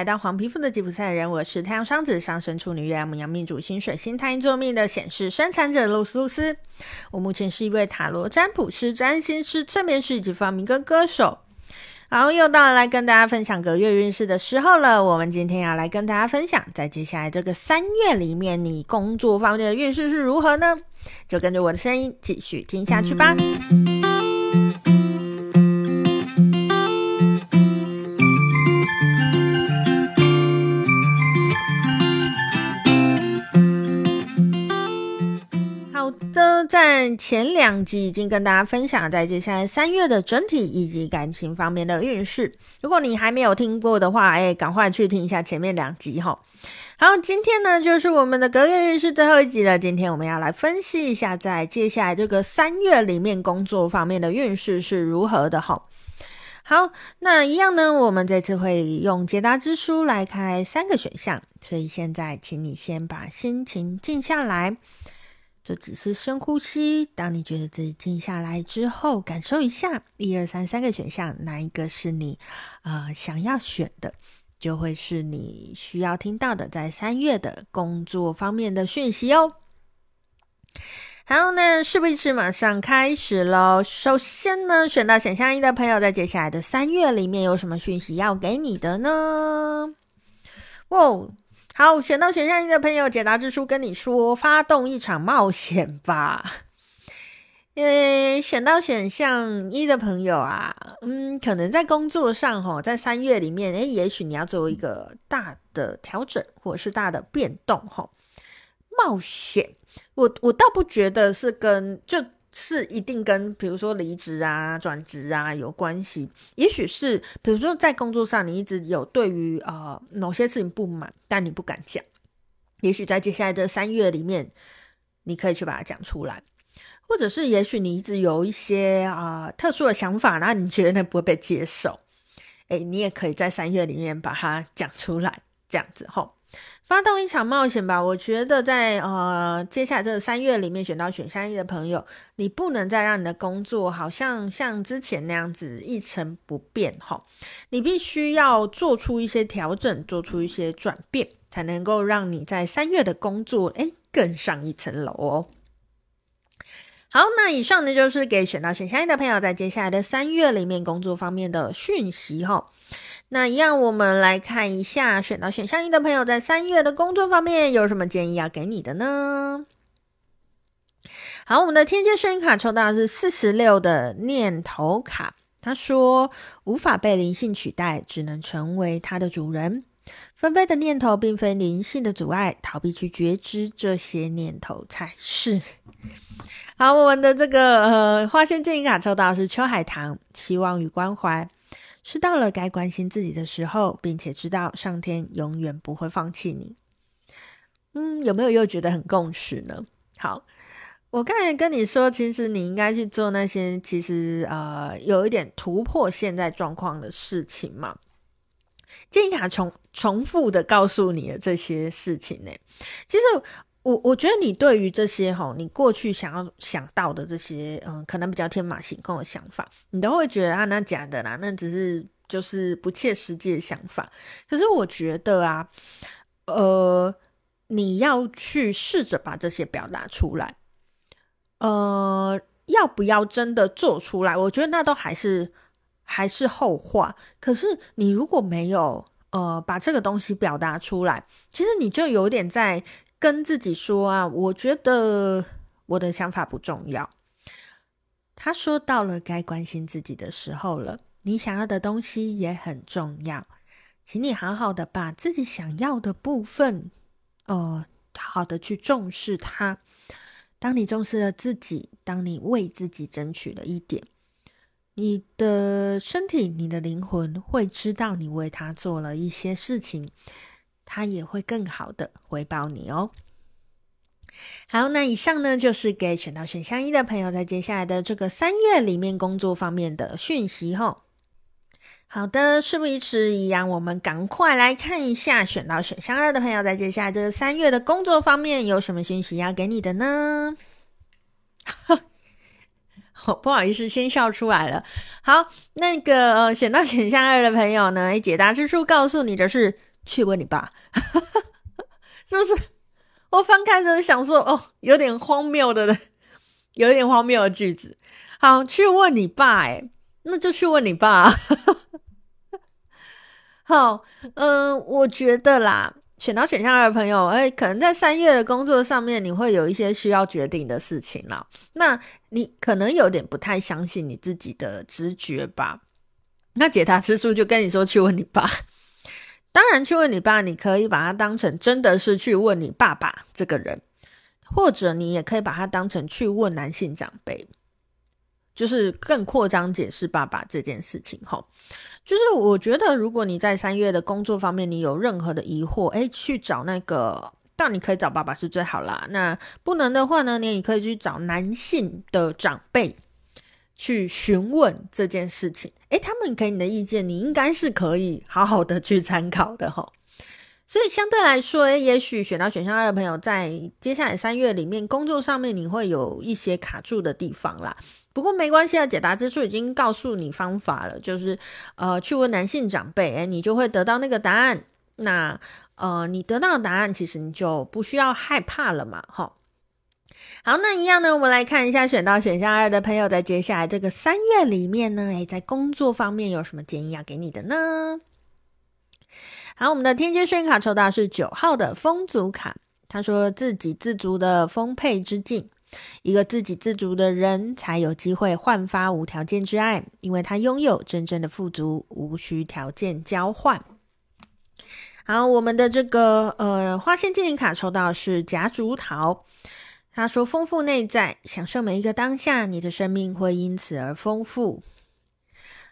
来到黄皮肤的吉普赛人，我是太阳双子上升处女月母羊命主星水星太阴座命的显示生产者露丝露丝。我目前是一位塔罗占卜师、占星师、催眠师以及发明歌歌手。好，又到了来跟大家分享个月运势的时候了。我们今天要来跟大家分享，在接下来这个三月里面，你工作方面的运势是如何呢？就跟着我的声音继续听下去吧。前两集已经跟大家分享，在接下来三月的整体以及感情方面的运势。如果你还没有听过的话，哎，赶快去听一下前面两集哈。好，今天呢就是我们的隔月运势最后一集了。今天我们要来分析一下，在接下来这个三月里面工作方面的运势是如何的哈。好，那一样呢，我们这次会用解答之书来开三个选项，所以现在请你先把心情静下来。这只是深呼吸。当你觉得自己静下来之后，感受一下一二三三个选项，哪一个是你呃想要选的，就会是你需要听到的，在三月的工作方面的讯息哦。好，那事不宜迟，马上开始喽。首先呢，选到选项一的朋友，在接下来的三月里面有什么讯息要给你的呢？哇！好，选到选项一的朋友，解答之书跟你说，发动一场冒险吧。呃，选到选项一的朋友啊，嗯，可能在工作上哈，在三月里面，诶，也许你要做一个大的调整，或者是大的变动哈。冒险，我我倒不觉得是跟就。是一定跟比如说离职啊、转职啊有关系，也许是比如说在工作上你一直有对于呃某些事情不满，但你不敢讲，也许在接下来这三月里面，你可以去把它讲出来，或者是也许你一直有一些啊、特殊的想法，然后你觉得那不会被接受，诶，你也可以在三月里面把它讲出来，这样子吼。发动一场冒险吧！我觉得在呃接下来这三月里面选到选项一的朋友，你不能再让你的工作好像像之前那样子一成不变哈，你必须要做出一些调整，做出一些转变，才能够让你在三月的工作诶更上一层楼哦。好，那以上呢就是给选到选项一的朋友在接下来的三月里面工作方面的讯息哈。那一样，我们来看一下选到选项一的朋友在三月的工作方面有什么建议要给你的呢？好，我们的天蝎声音卡抽到的是四十六的念头卡，他说无法被灵性取代，只能成为它的主人。纷飞的念头并非灵性的阻碍，逃避去觉知这些念头才是。好，我们的这个呃花仙建议卡抽到的是秋海棠，希望与关怀。是到了该关心自己的时候，并且知道上天永远不会放弃你。嗯，有没有又觉得很共识呢？好，我刚才跟你说，其实你应该去做那些其实呃有一点突破现在状况的事情嘛。建议卡重重复的告诉你的这些事情呢，其实。我我觉得你对于这些哈，你过去想要想到的这些，嗯，可能比较天马行空的想法，你都会觉得啊，那假的啦，那只是就是不切实际的想法。可是我觉得啊，呃，你要去试着把这些表达出来，呃，要不要真的做出来？我觉得那都还是还是后话。可是你如果没有呃把这个东西表达出来，其实你就有点在。跟自己说啊，我觉得我的想法不重要。他说到了该关心自己的时候了，你想要的东西也很重要，请你好好的把自己想要的部分，呃，好的去重视它。当你重视了自己，当你为自己争取了一点，你的身体、你的灵魂会知道你为他做了一些事情。他也会更好的回报你哦。好，那以上呢就是给选到选项一的朋友在接下来的这个三月里面工作方面的讯息吼。好的，事不宜迟，一样我们赶快来看一下选到选项二的朋友在接下来这个三月的工作方面有什么讯息要给你的呢？不好意思，先笑出来了。好，那个选到选项二的朋友呢，解答之处告诉你的是。去问你爸，是不是？我翻开着想说，哦，有点荒谬的，有点荒谬的句子。好，去问你爸，诶，那就去问你爸。好，嗯、我觉得啦，选到选项二的朋友，哎，可能在三月的工作上面，你会有一些需要决定的事情了。那你可能有点不太相信你自己的直觉吧？那解答之书就跟你说，去问你爸。当然，去问你爸，你可以把它当成真的是去问你爸爸这个人，或者你也可以把它当成去问男性长辈，就是更扩张解释爸爸这件事情。哈，就是我觉得，如果你在三月的工作方面你有任何的疑惑，诶，去找那个，当然你可以找爸爸是最好啦。那不能的话呢，你也可以去找男性的长辈。去询问这件事情，诶，他们给你的意见，你应该是可以好好的去参考的哈。所以相对来说，也许选到选项二的朋友，在接下来三月里面工作上面，你会有一些卡住的地方啦。不过没关系啊，解答之书已经告诉你方法了，就是呃，去问男性长辈，诶，你就会得到那个答案。那呃，你得到的答案，其实你就不需要害怕了嘛，哈。好，那一样呢，我们来看一下选到选项二的朋友，在接下来这个三月里面呢，诶，在工作方面有什么建议要给你的呢？好，我们的天蝎幸运卡抽到是九号的丰足卡，他说自给自足的丰沛之境，一个自给自足的人才有机会焕发无条件之爱，因为他拥有真正的富足，无需条件交换。好，我们的这个呃花仙精灵卡抽到是夹竹桃。他说：“丰富内在，享受每一个当下，你的生命会因此而丰富。”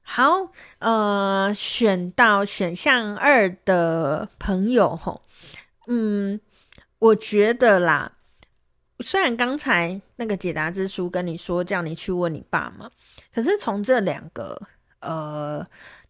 好，呃，选到选项二的朋友吼，嗯，我觉得啦，虽然刚才那个解答之书跟你说叫你去问你爸嘛，可是从这两个，呃。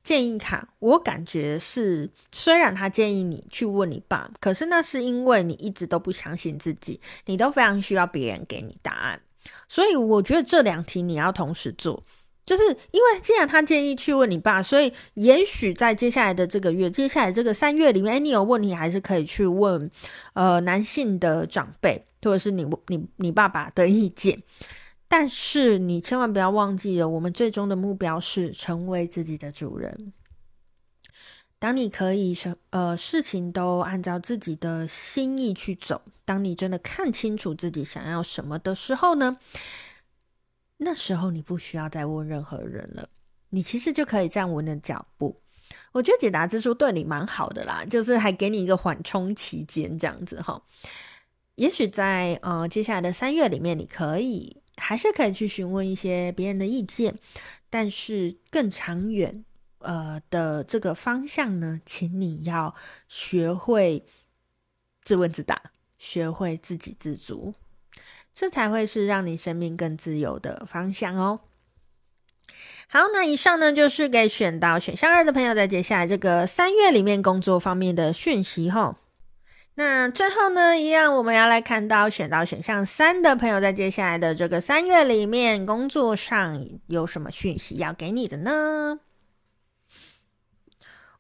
建议卡，我感觉是，虽然他建议你去问你爸，可是那是因为你一直都不相信自己，你都非常需要别人给你答案，所以我觉得这两题你要同时做，就是因为既然他建议去问你爸，所以也许在接下来的这个月，接下来这个三月里面，哎，你有问题还是可以去问，呃，男性的长辈，或者是你你你爸爸的意见。但是你千万不要忘记了，我们最终的目标是成为自己的主人。当你可以什呃事情都按照自己的心意去走，当你真的看清楚自己想要什么的时候呢，那时候你不需要再问任何人了，你其实就可以站稳的脚步。我觉得解答之书对你蛮好的啦，就是还给你一个缓冲期间这样子哈。也许在呃接下来的三月里面，你可以。还是可以去询问一些别人的意见，但是更长远呃的这个方向呢，请你要学会自问自答，学会自给自足，这才会是让你生命更自由的方向哦。好，那以上呢就是给选到选项二的朋友，在接下来这个三月里面工作方面的讯息哈。那最后呢，一样我们要来看到选到选项三的朋友，在接下来的这个三月里面，工作上有什么讯息要给你的呢？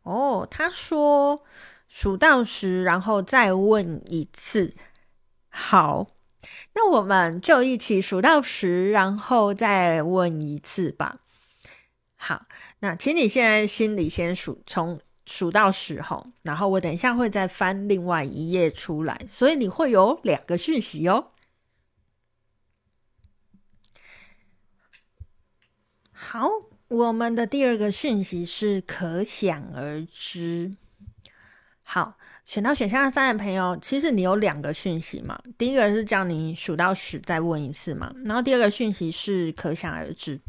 哦，他说数到十，然后再问一次。好，那我们就一起数到十，然后再问一次吧。好，那请你现在心里先数从。数到十后，然后我等一下会再翻另外一页出来，所以你会有两个讯息哦。好，我们的第二个讯息是可想而知。好，选到选项三的朋友，其实你有两个讯息嘛。第一个是叫你数到十再问一次嘛，然后第二个讯息是可想而知。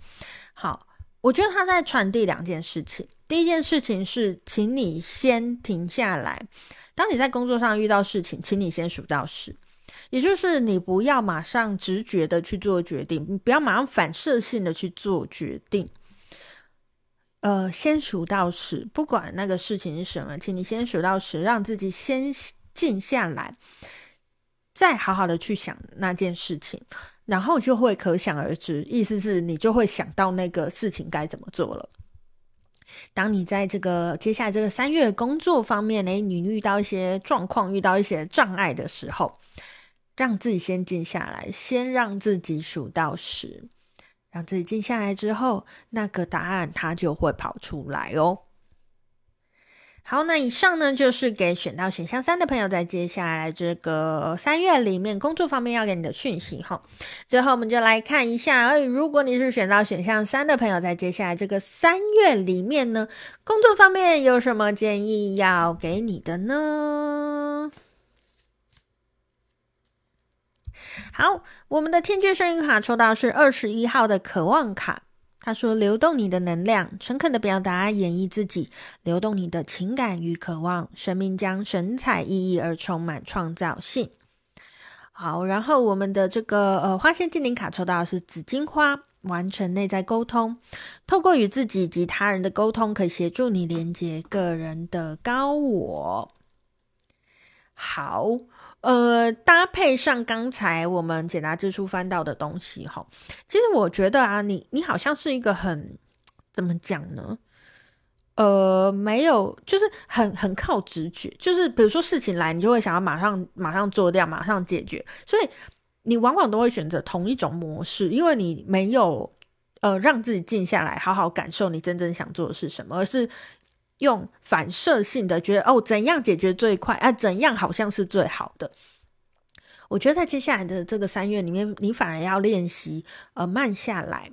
好。我觉得他在传递两件事情。第一件事情是，请你先停下来。当你在工作上遇到事情，请你先数到十，也就是你不要马上直觉的去做决定，你不要马上反射性的去做决定。呃，先数到十，不管那个事情是什么，请你先数到十，让自己先静下来，再好好的去想那件事情。然后就会可想而知，意思是你就会想到那个事情该怎么做了。当你在这个接下来这个三月工作方面，诶，你遇到一些状况，遇到一些障碍的时候，让自己先静下来，先让自己数到十，让自己静下来之后，那个答案它就会跑出来哦。好，那以上呢就是给选到选项三的朋友，在接下来这个三月里面工作方面要给你的讯息哈。最后我们就来看一下，哎，如果你是选到选项三的朋友，在接下来这个三月里面呢，工作方面有什么建议要给你的呢？好，我们的天军圣諭卡抽到是二十一号的渴望卡。他说：“流动你的能量，诚恳的表达，演绎自己，流动你的情感与渴望，生命将神采奕奕而充满创造性。”好，然后我们的这个呃花仙精灵卡抽到的是紫金花，完成内在沟通，透过与自己及他人的沟通，可以协助你连接个人的高我。好。呃，搭配上刚才我们解答之书翻到的东西哈，其实我觉得啊，你你好像是一个很怎么讲呢？呃，没有，就是很很靠直觉，就是比如说事情来，你就会想要马上马上做掉，马上解决，所以你往往都会选择同一种模式，因为你没有呃让自己静下来，好好感受你真正想做的是什么，而是。用反射性的觉得哦，怎样解决最快啊？怎样好像是最好的？我觉得在接下来的这个三月里面，你反而要练习呃慢下来。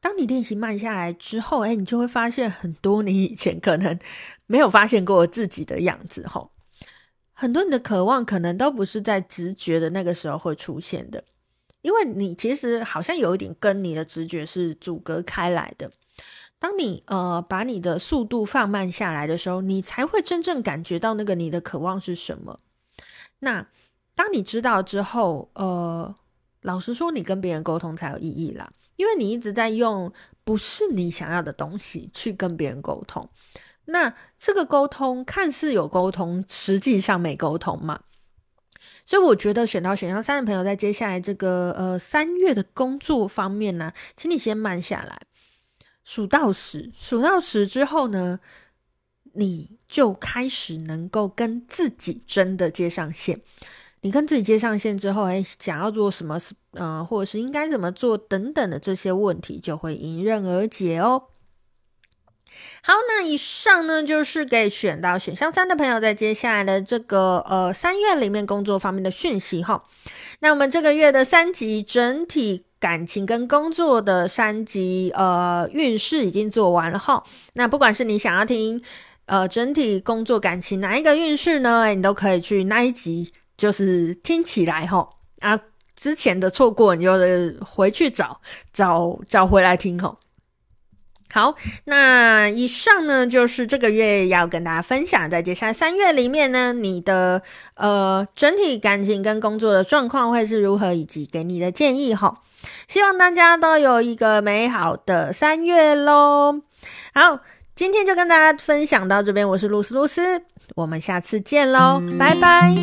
当你练习慢下来之后，哎，你就会发现很多你以前可能没有发现过自己的样子。吼，很多你的渴望可能都不是在直觉的那个时候会出现的，因为你其实好像有一点跟你的直觉是阻隔开来的。当你呃把你的速度放慢下来的时候，你才会真正感觉到那个你的渴望是什么。那当你知道之后，呃，老实说，你跟别人沟通才有意义啦，因为你一直在用不是你想要的东西去跟别人沟通。那这个沟通看似有沟通，实际上没沟通嘛。所以我觉得选到选项三的朋友，在接下来这个呃三月的工作方面呢，请你先慢下来。数到十，数到十之后呢，你就开始能够跟自己真的接上线。你跟自己接上线之后，哎，想要做什么，呃，或者是应该怎么做等等的这些问题，就会迎刃而解哦。好，那以上呢，就是给选到选项三的朋友，在接下来的这个呃三月里面工作方面的讯息哈。那我们这个月的三级整体。感情跟工作的三集，呃，运势已经做完了哈。那不管是你想要听，呃，整体工作感情哪一个运势呢？你都可以去那一集，就是听起来哈。啊，之前的错过，你就回去找找找回来听哈。好，那以上呢，就是这个月要跟大家分享，在接下来三月里面呢，你的呃整体感情跟工作的状况会是如何，以及给你的建议哈。希望大家都有一个美好的三月喽。好，今天就跟大家分享到这边，我是露丝露丝，我们下次见喽，拜拜。